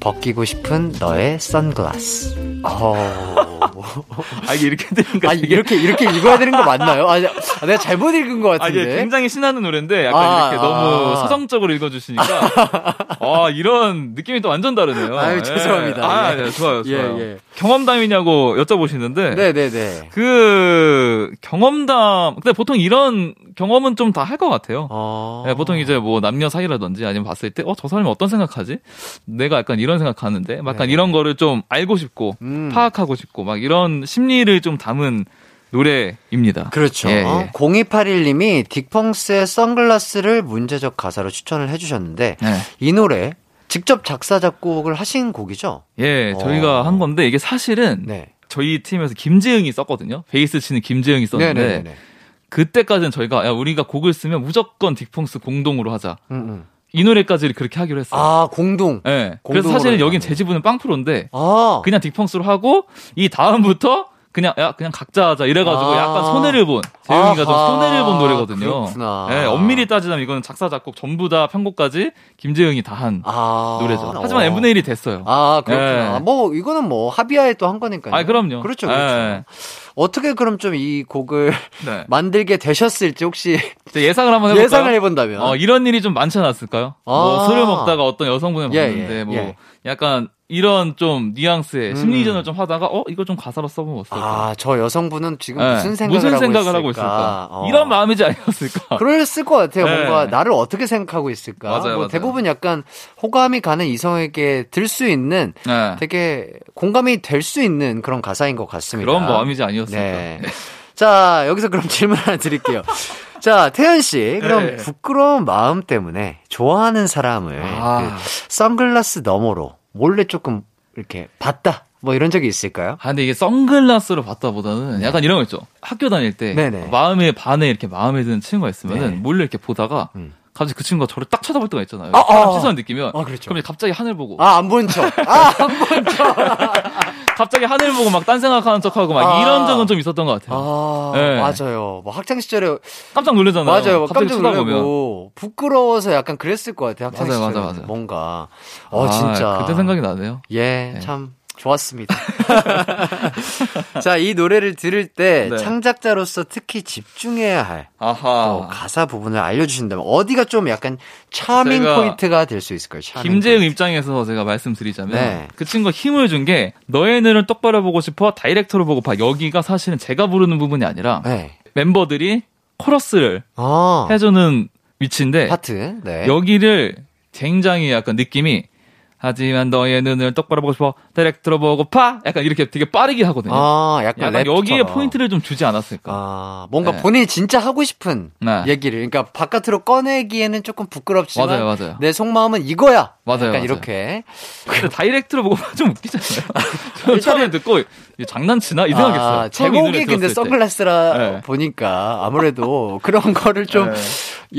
벗기고 싶은 너의 선글라스. 어. 아, 이게 이렇게 되는 거 아, 이렇게, 이렇게 읽어야 되는 거 맞나요? 아, 아, 내가 잘못 읽은 것 아, 같은데. 굉장히 신나는 노래인데 약간 아, 이렇게 아. 너무 서정적으로 읽어주시니까 아 이런 느낌이 또 완전 다르네요. 아유, 예. 죄송합니다. 아, 예. 네, 좋아요, 예, 좋아요. 예. 경험담이냐고 여쭤보시는데 네네네. 그 경험담 근데 보통 이런 경험은 좀 다 할 것 같아요. 어. 예, 보통 이제 뭐 남녀 사이라든지 아니면 봤을 때 어 저 사람이 어떤 생각하지? 내가 약간 이런 생각하는데 막 약간 네. 이런 거를 좀 알고 싶고 음. 파악하고 싶고 막 이런 심리를 좀 담은 노래입니다. 그렇죠. 예, 예. 0281님이 딕펑스의 선글라스를 문제적 가사로 추천을 해주셨는데 네. 이 노래 직접 작사 작곡을 하신 곡이죠? 예, 어. 저희가 한 건데 이게 사실은 네. 저희 팀에서 김재흥이 썼거든요. 베이스 치는 김재흥이 썼는데 네네네. 그때까지는 저희가 야 우리가 곡을 쓰면 무조건 딕펑스 공동으로 하자. 음, 음. 이 노래까지 그렇게 하기로 했어요. 아 공동. 예. 그래서 공동으로 사실은 여긴. 제 지분은 빵프로인데 아 그냥 딕펑스로 하고 이 다음부터 그냥 야 그냥 각자 하자 이래가지고 아. 약간 손해를 본 재흥이가 좀. 손해를 본 노래거든요. 그렇구나. 예, 엄밀히 따지자면 이거는 작사 작곡 전부 다 편곡까지 김재흥이 다한 아. 노래죠. 하지만 어. n분의 1이 됐어요. 아 그렇구나. 예. 뭐 이거는 뭐 합의하에 또 한 거니까요. 아, 그럼요. 그렇죠, 그렇죠. 예. 어떻게 그럼 좀 이 곡을 네. 만들게 되셨을지 혹시 예상을 한번 해볼까요? 예상을 해본다면. 어, 이런 일이 좀 많지 않았을까요? 뭐 아. 술을 먹다가 어떤 여성분을 예, 봤는데 예, 뭐 예. 약간 이런 좀 뉘앙스의 음. 심리전을 좀 하다가 어 이거 좀 가사로 써보면 어떨까? 아, 저 여성분은 지금 예, 무슨 생각을, 무슨 하고, 생각을 있을까? 하고 있을까? 어. 이런 마음이지 아니었을까? 그랬을 것 같아요. 네. 뭔가 나를 어떻게 생각하고 있을까. 맞아요, 뭐 맞아요. 대부분 약간 호감이 가는 이성에게 들 수 있는 네. 되게 공감이 될 수 있는 그런 가사인 것 같습니다. 그런 마음이지 아니었을까? 네. 자, 여기서 그럼 질문 하나 드릴게요. 자, 태연 씨, 그럼 네. 부끄러운 마음 때문에 좋아하는 사람을 아. 그 선글라스 너머로 몰래 조금 이렇게 봤다. 뭐 이런 적이 있을까요? 아, 근데 이게 선글라스로 봤다보다는 약간 이런 거 있죠. 학교 다닐 때 네. 네네. 마음에 반에 이렇게 마음에 드는 친구가 있으면은 네. 몰래 이렇게 보다가 음. 갑자기 그 친구가 저를 딱 쳐다볼 때가 있잖아요. 아, 사람 아. 시선 느끼면 아, 그렇죠. 그럼 갑자기 하늘 보고 아, 안 본 척. 아, 안 본 척. 갑자기 하늘 보고 막 딴 생각하는 척하고 막 아. 이런 적은 좀 있었던 것 같아요. 아, 네. 맞아요. 뭐 학창 시절에 깜짝 놀라잖아요. 맞아요. 갑자기 깜짝. 놀라고 부끄러워서 약간 그랬을 것 같아요. 학창 맞아요, 시절에 맞아요, 맞아요. 뭔가 어 아, 진짜 그때 생각이 나네요. 예, 네. 참 좋았습니다. 자, 이 노래를 들을 때 네. 창작자로서 특히 집중해야 할. 어, 가사 부분을 알려주신다면 어디가 좀 약간 차밍 포인트가 될 수 있을까요? 김재흥 포인트. 입장에서 제가 말씀드리자면 네. 그 친구가 힘을 준 게 너의 눈을 똑바로 보고 싶어 다이렉트로 보고파 여기가 사실은 제가 부르는 부분이 아니라 네. 멤버들이 코러스를 아, 해주는 위치인데 파트. 네. 여기를 굉장히 약간 느낌이 하지만 너의 눈을 똑바로 보고 싶어 다이렉트로 보고파 약간 이렇게 되게 빠르게 하거든요. 아, 약간, 약간 여기에. 포인트를 좀 주지 않았을까. 아, 뭔가 네. 본인이 진짜 하고 싶은 네. 얘기를, 그러니까 바깥으로 꺼내기에는 조금 부끄럽지만 맞아요, 맞아요. 내 속마음은 이거야. 맞아요, 약간 맞아요. 이렇게. 다이렉트로 보고 좀 웃기잖아요. 저 처음에 듣고 장난치나 이 생각했어요. 아, 제목이 근데. 선글라스라 네. 보니까 아무래도 그런 거를 좀, 네.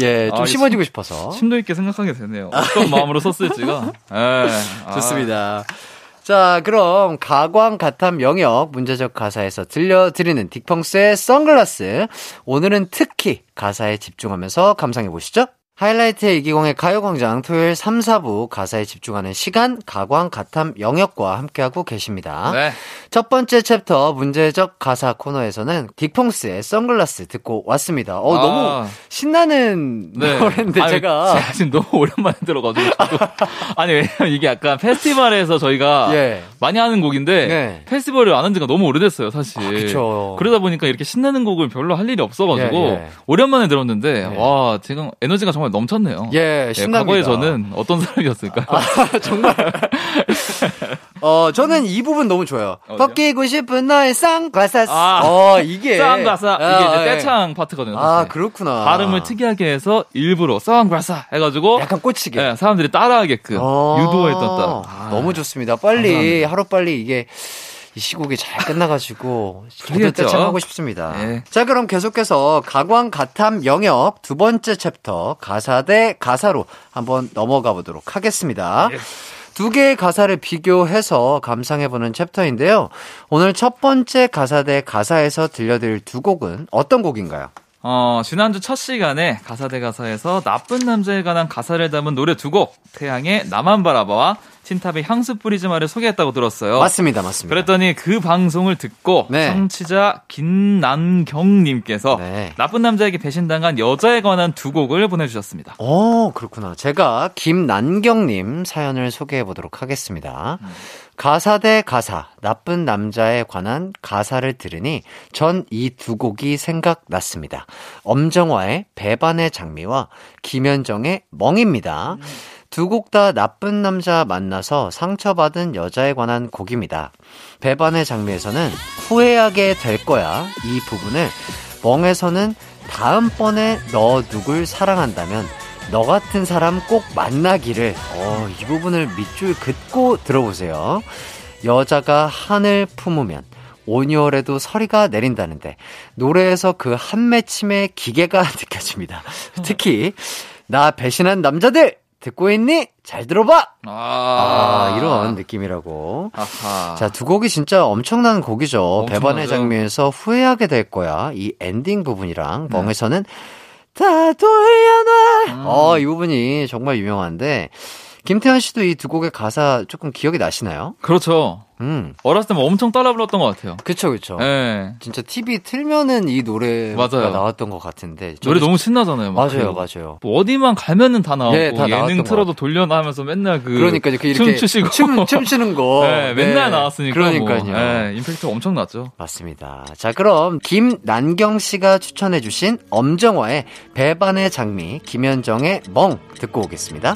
예, 좀 아, 심어주고 싶어서. 심도 있게 생각하게 되네요. 어떤 마음으로 썼을지가. 예. 아, 좋습니다. 자, 그럼 가광 가탐 영역 문제적 가사에서 들려드리는 딕펑스의 선글라스. 오늘은 특히 가사에 집중하면서 감상해 보시죠. 하이라이트 의 이기광의 가요광장 토요일 3, 4부 가사에 집중하는 시간 가광 가탐 영역과 함께하고 계십니다. 네. 첫 번째 챕터 문제적 가사 코너에서는 딕펑스의 선글라스 듣고 왔습니다. 어, 아. 너무 신나는 네. 노래인데 아니, 제가 지금 너무 오랜만에 들어가지고 아니 왜냐면 이게 약간 페스티벌에서 저희가 예. 많이 하는 곡인데 네. 페스티벌을 안 한 지가 너무 오래됐어요 사실. 아, 그쵸. 러다 보니까 이렇게 신나는 곡을 별로 할 일이 없어가지고 예, 예. 오랜만에 들었는데 예. 와 지금 에너지가 정말 넘쳤네요. 예, 예, 신납니다. 과거에 저는 어떤 사람이었을까요? 정말. 어, 저는 이 부분 너무 좋아요. 어디요? 벗기고 싶은 너의 쌍글라스. 아. 어, 이게. 쌍가사 이게 아, 이제 예. 떼창 파트거든요. 아, 사실. 그렇구나. 발음을 특이하게 해서 일부러 쌍가사 해가지고 약간 꽂히게. 예, 사람들이 따라하게끔 어, 유도했던 딱. 너무 좋습니다. 빨리, 감사합니다. 하루 빨리 이게. 이 시국이 잘 끝나가지고 저도. 떼창하고 싶습니다. 예. 자 그럼 계속해서 가광 가탐 영역 두 번째 챕터 가사 대 가사로 한번 넘어가 보도록 하겠습니다. 예. 두 개의 가사를 비교해서 감상해보는 챕터인데요. 오늘 첫 번째 가사 대 가사에서 들려드릴 두 곡은 어떤 곡인가요? 어, 지난주 첫 시간에 가사 대 가사에서 나쁜 남자에 관한 가사를 담은 노래 두 곡, 태양의 나만 바라봐와 틴탑의 향수 뿌리지 마를 소개했다고 들었어요. 맞습니다, 맞습니다. 그랬더니 그 방송을 듣고 네. 청취자 김난경님께서 네. 나쁜 남자에게 배신당한 여자에 관한 두 곡을 보내주셨습니다. 어, 그렇구나. 제가 김난경님 사연을 소개해 보도록 하겠습니다. 가사 대 가사, 나쁜 남자에 관한 가사를 들으니 전 이 두 곡이 생각났습니다. 엄정화의 배반의 장미와 김현정의 멍입니다. 두 곡 다 나쁜 남자 만나서 상처받은 여자에 관한 곡입니다. 배반의 장미에서는 후회하게 될 거야 이 부분을 멍에서는 다음번에 너 누굴 사랑한다면 너 같은 사람 꼭 만나기를 어, 이 부분을 밑줄 긋고 들어보세요. 여자가 하늘 품으면 온유월에도 서리가 내린다는데 노래에서 그 한 맺힘의 기계가 느껴집니다. 특히 나 배신한 남자들 듣고 있니? 잘 들어봐. 아, 이런 느낌이라고. 아하. 자, 두 곡이 진짜 엄청난 곡이죠. 엄청나죠. 배반의 장면에서 후회하게 될 거야. 이 엔딩 부분이랑 네. 멍에서는 다 돌려놔. 음. 어, 이 부분이 정말 유명한데 김태현 씨도 이 두 곡의 가사 조금 기억이 나시나요? 그렇죠. 음. 어렸을 때 엄청 따라 불렀던 것 같아요. 그쵸, 그쵸. 예. 진짜 TV 틀면은 이 노래가 맞아요. 나왔던 것 같은데. 노래 너무 신나잖아요. 막 맞아요, 그 맞아요. 뭐 어디만 가면은 다 나오고 예, 다 예능 것 틀어도 돌려놔 하면서 맨날 그 그러니까 이렇게 춤 추시고 춤, 춤추는 거. 네, 맨날 네. 나왔으니까 그러니까요. 뭐, 예, 임팩트 엄청 났죠. 맞습니다. 자, 그럼 김난경 씨가 추천해 주신 엄정화의 배반의 장미, 김현정의 멍 듣고 오겠습니다.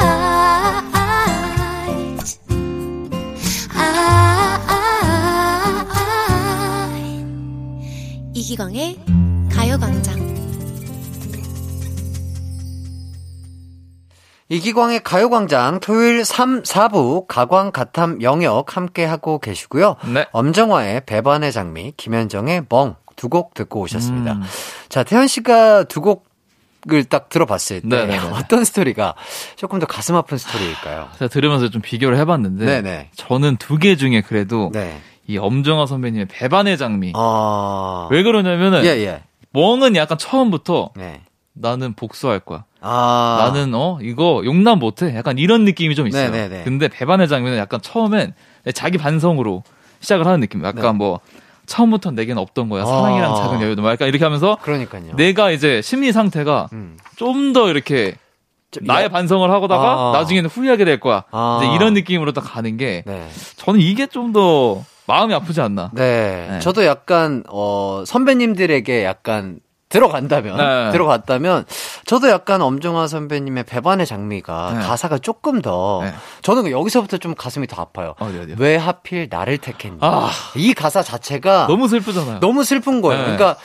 이기광의 가요광장 이기광의 가요광장 토요일 3, 4부 가광 가탐 영역 함께 하고 계시고요. 네. 엄정화의 배반의 장미, 김현정의 멍 두 곡 듣고 오셨습니다. 음. 자, 태현 씨가 두 곡 을 딱 들어봤을 때 네네네. 어떤 스토리가 조금 더 가슴 아픈 스토리일까요? 제가 들으면서 좀 비교를 해봤는데 네네. 저는 두 개 중에 그래도 네. 이 엄정화 선배님의 배반의 장미 아. 왜 그러냐면은 예, 예. 멍은 약간 처음부터 네. 나는 복수할 거야. 아. 나는 어 이거 용납 못해. 약간 이런 느낌이 좀 있어요. 네네네. 근데 배반의 장면은 약간 처음엔 자기 반성으로 시작을 하는 느낌. 약간 네. 뭐 처음부터 내게는 없던 거야. 아. 사랑이랑 작은 여유도 막 약간 이렇게 하면서 그러니까요. 내가 이제 심리 상태가 음. 좀더 이렇게 좀 나의 야- 반성을 하고다가 아. 나중에는 후회하게 될 거야. 아. 이제 이런 느낌으로 딱 가는 게 네. 저는 이게 좀 더 마음이 아프지 않나. 네. 네. 저도 약간, 어, 선배님들에게 약간 들어간다면, 네. 들어갔다면, 저도 약간 엄정화 선배님의 배반의 장미가 네. 가사가 조금 더, 네. 저는 여기서부터 좀 가슴이 더 아파요. 어디 어디요? 왜 하필 나를 택했니? 아. 이 가사 자체가 너무 슬프잖아요. 너무 슬픈 거예요. 네. 그러니까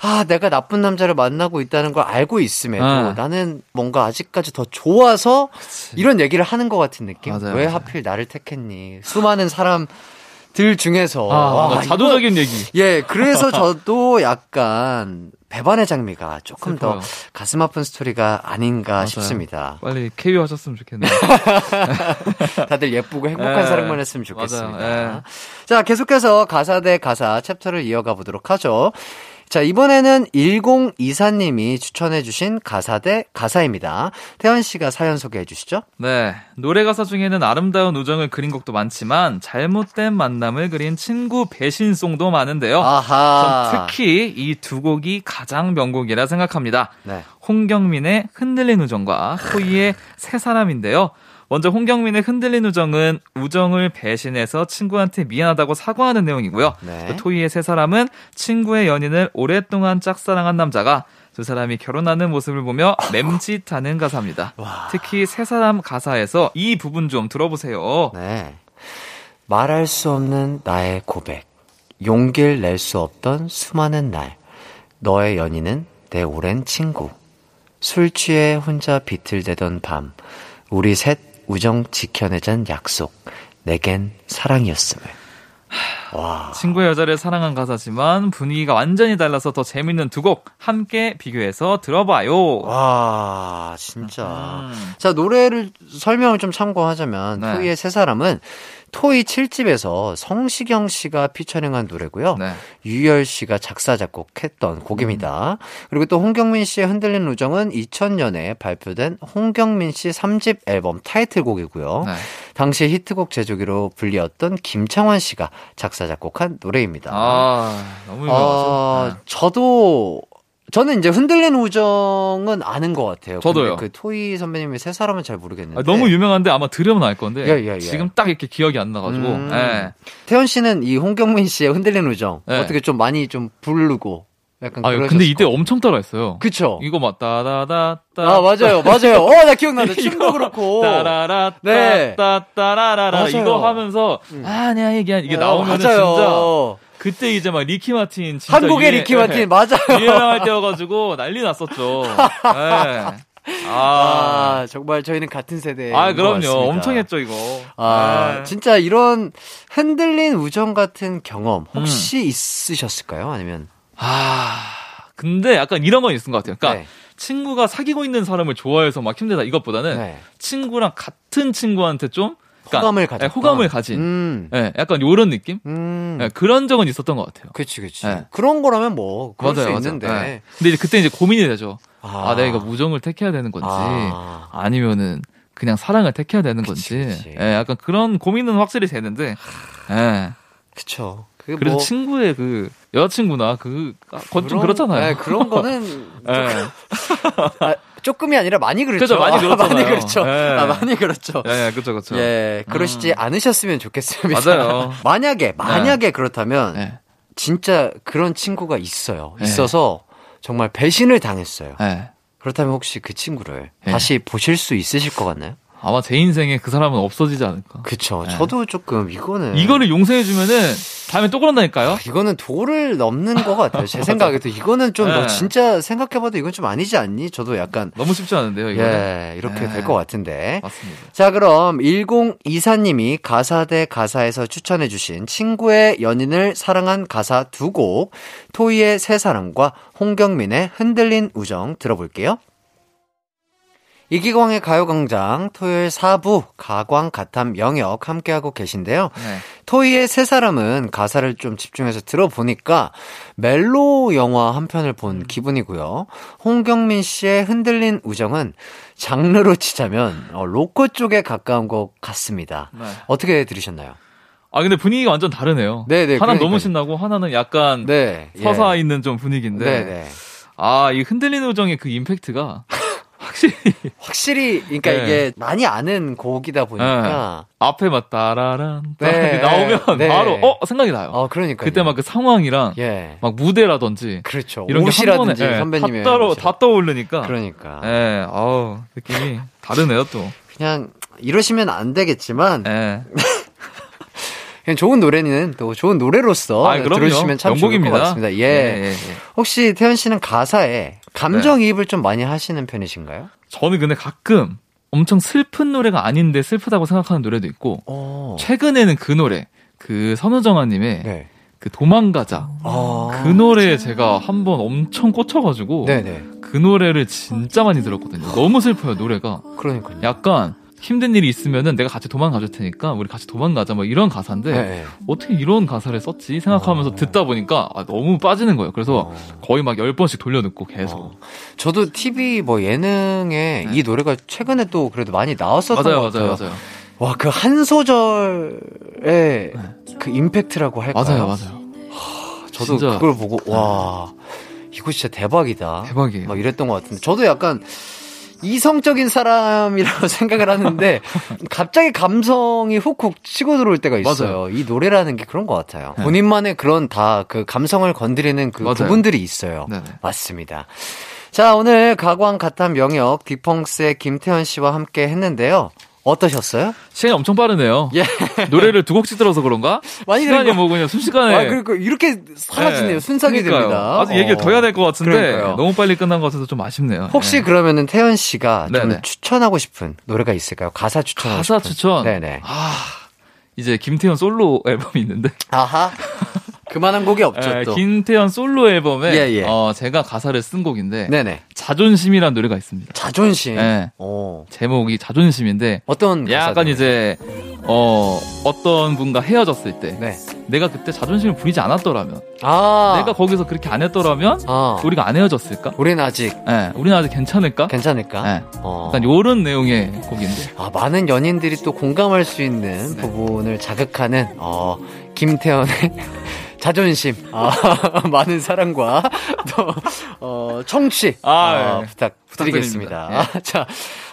아 내가 나쁜 남자를 만나고 있다는 걸 알고 있음에도 네. 나는 뭔가 아직까지 더 좋아서 이런 얘기를 하는 것 같은 느낌. 맞아요, 왜 맞아요. 하필 나를 택했니? 수많은 사람 들 중에서 아, 와, 뭔가 이거- 자조적인 얘기. 예, 그래서 저도 약간 배반의 장미가 조금 더 슬퍼요. 가슴 아픈 스토리가 아닌가 맞아요. 싶습니다. 빨리 쾌유 하셨으면 좋겠네요. 다들 예쁘고 행복한 예. 사랑만 했으면 좋겠습니다. 예. 자, 계속해서 가사 대 가사 챕터를 이어가 보도록 하죠. 자, 이번에는 1024님이 추천해주신 가사 대 가사입니다. 태현 씨가 사연 소개해 주시죠. 네. 노래 가사 중에는 아름다운 우정을 그린 곡도 많지만 잘못된 만남을 그린 친구 배신송도 많은데요. 아하. 전 특히 이 두 곡이 가장 명곡이라 생각합니다. 네. 홍경민의 흔들린 우정과 토이의 세 사람인데요. 먼저 홍경민의 흔들린 우정은 우정을 배신해서 친구한테 미안하다고 사과하는 내용이고요. 네. 또 토이의 새 사람은 친구의 연인을 오랫동안 짝사랑한 남자가 두 사람이 결혼하는 모습을 보며 맴짓하는 가사입니다. 특히 새 사람 가사에서 이 부분 좀 들어보세요. 네. 말할 수 없는 나의 고백. 용기를 낼 수 없던 수많은 날. 너의 연인은 내 오랜 친구. 술 취해 혼자 비틀대던 밤. 우리 셋 우정 지켜내잔 약속. 내겐 사랑이었음을. 와. 친구의 여자를 사랑한 가사지만 분위기가 완전히 달라서 더 재밌는 두 곡 함께 비교해서 들어봐요. 와, 진짜. 음. 자, 노래를 설명을 좀 참고하자면 네. 토이의 새 사람은 토이 7집에서 성시경 씨가 피처링한 노래고요. 네. 유열 씨가 작사 작곡했던 곡입니다. 그리고 또 홍경민 씨의 흔들린 우정은 2000년에 발표된 홍경민 씨 3집 앨범 타이틀곡이고요. 네. 당시 히트곡 제조기로 불리었던 김창완 씨가 작사 작곡한 노래입니다. 아, 너무 유명하죠. 어, 네. 저도 저는 이제 흔들린 우정은 아는 것 같아요. 저도요. 그 토이 선배님의 새 사람은 잘 모르겠는데. 아, 너무 유명한데 아마 들으면 알 건데 예, 예, 예. 지금 딱 이렇게 기억이 안 나가지고 음. 예. 태현 씨는 이 홍경민 씨의 흔들린 우정 네. 어떻게 좀 많이 좀 부르고 약간 아 근데 이때 것 엄청 따라했어요. 그쵸? 이거 막 따다다따 아 맞아요, 맞아요. 어, 나 기억나는데 춤도 그렇고. 따라라 네. 따따라라라. 이거 하면서 아니야 이게 이게 어, 나오면 은 맞아요. 진짜 그때 이제 막 리키 마틴 진짜 한국의 유행- 리키 마틴 예, 맞아요. 유행할 때여가지고 난리 났었죠. 예. 아, 아, 정말 저희는 같은 세대. 아 그럼요 엄청 했죠 이거. 아, 예. 진짜 이런 흔들린 우정 같은 경험 혹시 음. 있으셨을까요? 아니면 아, 근데 약간 이런 건 있은 것 같아요. 그러니까 네. 친구가 사귀고 있는 사람을 좋아해서 막 힘들다 이것보다는 네. 친구랑 같은 친구한테 좀 그러니까, 호감을 가졌다. 네, 호감을 가진. 음. 예, 약간 요런 느낌? 음. 예, 그런 적은 있었던 것 같아요. 그치, 그치. 네. 그런 거라면 뭐, 그럴 수 있는데. 예. 근데 이제 그때 이제 고민이 되죠. 아, 아. 내가 우정을 택해야 되는 건지, 아. 아. 니면은 그냥 사랑을 택해야 되는 건지, 그치. 예, 약간 그런 고민은 확실히 되는데, 예. 그쵸. 그게 그래서 뭐 친구의 그 여자친구나 그, 아, 그건 좀 그렇잖아요. 네, 그런 거는 예. 아, 조금이 아니라 많이 그렇죠. 그죠, 많이 아, 그렇잖아요. 많이 그렇죠. 예. 아, 많이 그렇죠. 예, 그쵸, 그쵸. 예, 그러시지 않으셨으면 좋겠습니다. 맞아요. 만약에, 만약에 그렇다면, 예. 진짜 그런 친구가 있어요. 네. 있어서 정말 배신을 당했어요. 예. 그렇다면 혹시 그 친구를 네. 다시 보실 수 있으실 것 같나요? 아마 제 인생에 그 사람은 없어지지 않을까. 그쵸. 네. 저도 조금 이거는. 이거를 용서해주면은 다음에 또 그런다니까요? 이거는 도를 넘는 것 같아요. 제 생각에도. 이거는 좀, 너 네. 진짜 생각해봐도 이건 좀 아니지 않니? 저도 약간, 너무 쉽지 않은데요, 이거. 예, 이렇게 네. 될것 같은데. 맞습니다. 자, 그럼 1024님이 가사 대 가사에서 추천해주신 친구의 연인을 사랑한 가사 두 곡, 토이의 세 사람과 홍경민의 흔들린 우정 들어볼게요. 이기광의 가요광장 토요일 4부 가광 가탐 영역 함께하고 계신데요. 네. 토이의 세 사람은 가사를 좀 집중해서 들어보니까 멜로 영화 한 편을 본 기분이고요. 홍경민 씨의 흔들린 우정은 장르로 치자면 어, 로코 쪽에 가까운 것 같습니다. 네. 어떻게 들으셨나요? 아 근데 분위기가 완전 다르네요. 네네, 하나는 그러니까요. 너무 신나고 하나는 약간 네. 서사 있는 좀 분위기인데. 네네. 아, 이 흔들리는 우정의 그 임팩트가 확실히 확실히, 그러니까 네. 이게 많이 아는 곡이다 보니까. 앞에 막 따라란 네, 나오면 네. 바로 어 생각이 나요. 어, 그러니까. 그때 막 그 상황이랑 예. 막 무대라든지 그렇죠. 이런 게 옷이라든지 예, 선배님의. 다, 따로, 다 떠오르니까 그러니까. 예, 아우 느낌이 다르네요 또. 그냥 이러시면 안 되겠지만 예. 그냥 좋은 노래는 또 좋은 노래로서 아. 들어주시면 참 좋을 것 명곡입니다. 같습니다. 예. 예, 예, 예. 혹시 태현 씨는 가사에 감정이입을 좀 많이 하시는 편이신가요? 저는 근데 가끔 엄청 슬픈 노래가 아닌데 슬프다고 생각하는 노래도 있고 어. 최근에는 그 노래 그 선우정아님의 네. 그 도망가자 아. 그 노래에 제가 한 번 엄청 꽂혀가지고 네네. 그 노래를 진짜 많이 들었거든요. 너무 슬퍼요 노래가. 그러니까요. 약간 힘든 일이 있으면은 내가 같이 도망가줄 테니까 우리 같이 도망가자 뭐 이런 가사인데 네. 어떻게 이런 가사를 썼지 생각하면서 어. 듣다 보니까 아, 너무 빠지는 거예요. 그래서 어. 거의 막 열 번씩 돌려 듣고 계속. 어. 저도 TV 뭐 예능에 이 노래가 최근에 또 그래도 많이 나왔었던 네. 맞아요, 것 같아요. 맞아요, 맞아요. 와, 그 한 소절의 그 임팩트라고 할까요? 맞아요, 맞아요. 저도 진짜. 그걸 보고 와, 이거 진짜 대박이다. 대박이에요. 막 이랬던 것 같은데 저도 약간 이성적인 사람이라고 생각을 하는데 갑자기 감성이 훅훅 치고 들어올 때가 있어요. 이 노래라는 게 그런 것 같아요. 네. 본인만의 그런 다 그 감성을 건드리는 그 맞아요. 부분들이 있어요. 네네. 맞습니다. 자, 오늘 가광 가탄 명역 디펑스의 김태현 씨와 함께 했는데요. 어떠셨어요? 시간이 엄청 빠르네요. 예. 노래를 두 곡씩 들어서 그런가? 많이 시간이 거- 뭐 그냥 순식간에. 아, 그러니까 이렇게 사라지네요. 네. 순삭이 그러니까요. 됩니다. 아직 얘기를 더 해야 될 것 같은데 그러니까요. 너무 빨리 끝난 것 같아서 좀 아쉽네요. 혹시 네. 그러면은 태현 씨가 좀. 추천하고 싶은 노래가 있을까요? 가사 추천하고 가사 싶은. 추천. 네네. 아 이제 김태현 솔로 앨범이 있는데 아하. 그만한 곡이 없죠 예, 또. 김태현 솔로 앨범에 예, 예. 어, 제가 가사를 쓴 곡인데 네네. 자존심이라는 노래가 있습니다. 자존심. 네. 오. 제목이 자존심인데 어떤 약간 가사죠? 이제 어 어떤 분과 헤어졌을 때 네. 내가 그때 자존심을 부리지 않았더라면 아. 내가 거기서 그렇게 안 했더라면 아. 우리가 안 헤어졌을까? 우린 아직 예, 우리는 아직 괜찮을까? 괜찮을까? 예. 어. 약간 요런 내용의 곡인데 아, 많은 연인들이 또 공감할 수 있는 네. 부분을 자극하는, 어, 김태현의 자존심. 아, 많은 사랑과 또, 어, 청취. 아, 어, 예. 부탁드리겠습니다. 부탁드립니다. 자,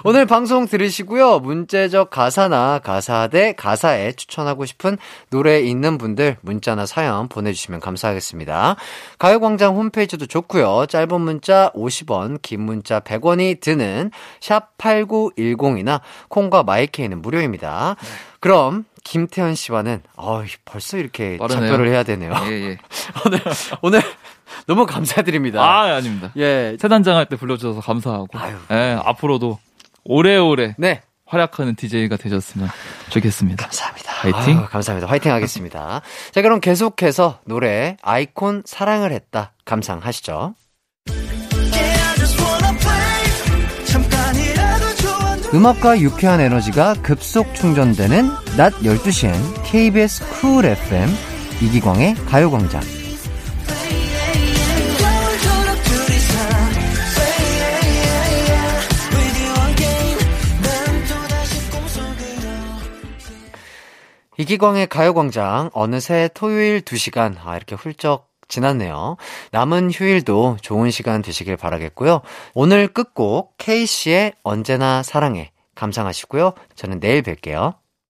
오늘 방송 들으시고요. 문제적 가사나 가사 대 가사에 추천하고 싶은 노래 있는 분들 문자나 사연 보내주시면 감사하겠습니다. 가요광장 홈페이지도 좋고요. 짧은 문자 50원, 긴 문자 100원이 드는 샵 8910이나 콩과 마이케이는 무료입니다. 그럼 김태현 씨와는 어, 벌써 이렇게 빠르네요. 작별을 해야 되네요. 예, 예. 오늘 오늘 너무 감사드립니다. 아, 아닙니다. 예. 세단장 할 때 불러주셔서 감사하고 아유. 예, 앞으로도 오래오래 네. 활약하는 DJ가 되셨으면 좋겠습니다. 감사합니다. 화이팅. 아유, 감사합니다. 화이팅 하겠습니다. 자, 그럼 계속해서 노래 아이콘 사랑을 했다 감상하시죠. 음악과 유쾌한 에너지가 급속 충전되는 낮 12시엔 KBS 쿨 FM 이기광의 가요광장. 이기광의 가요광장 어느새 토요일 2시간 아 이렇게 훌쩍 지났네요. 남은 휴일도 좋은 시간 되시길 바라겠고요. 오늘 끝곡 K씨의 언제나 사랑해 감상하시고요. 저는 내일 뵐게요.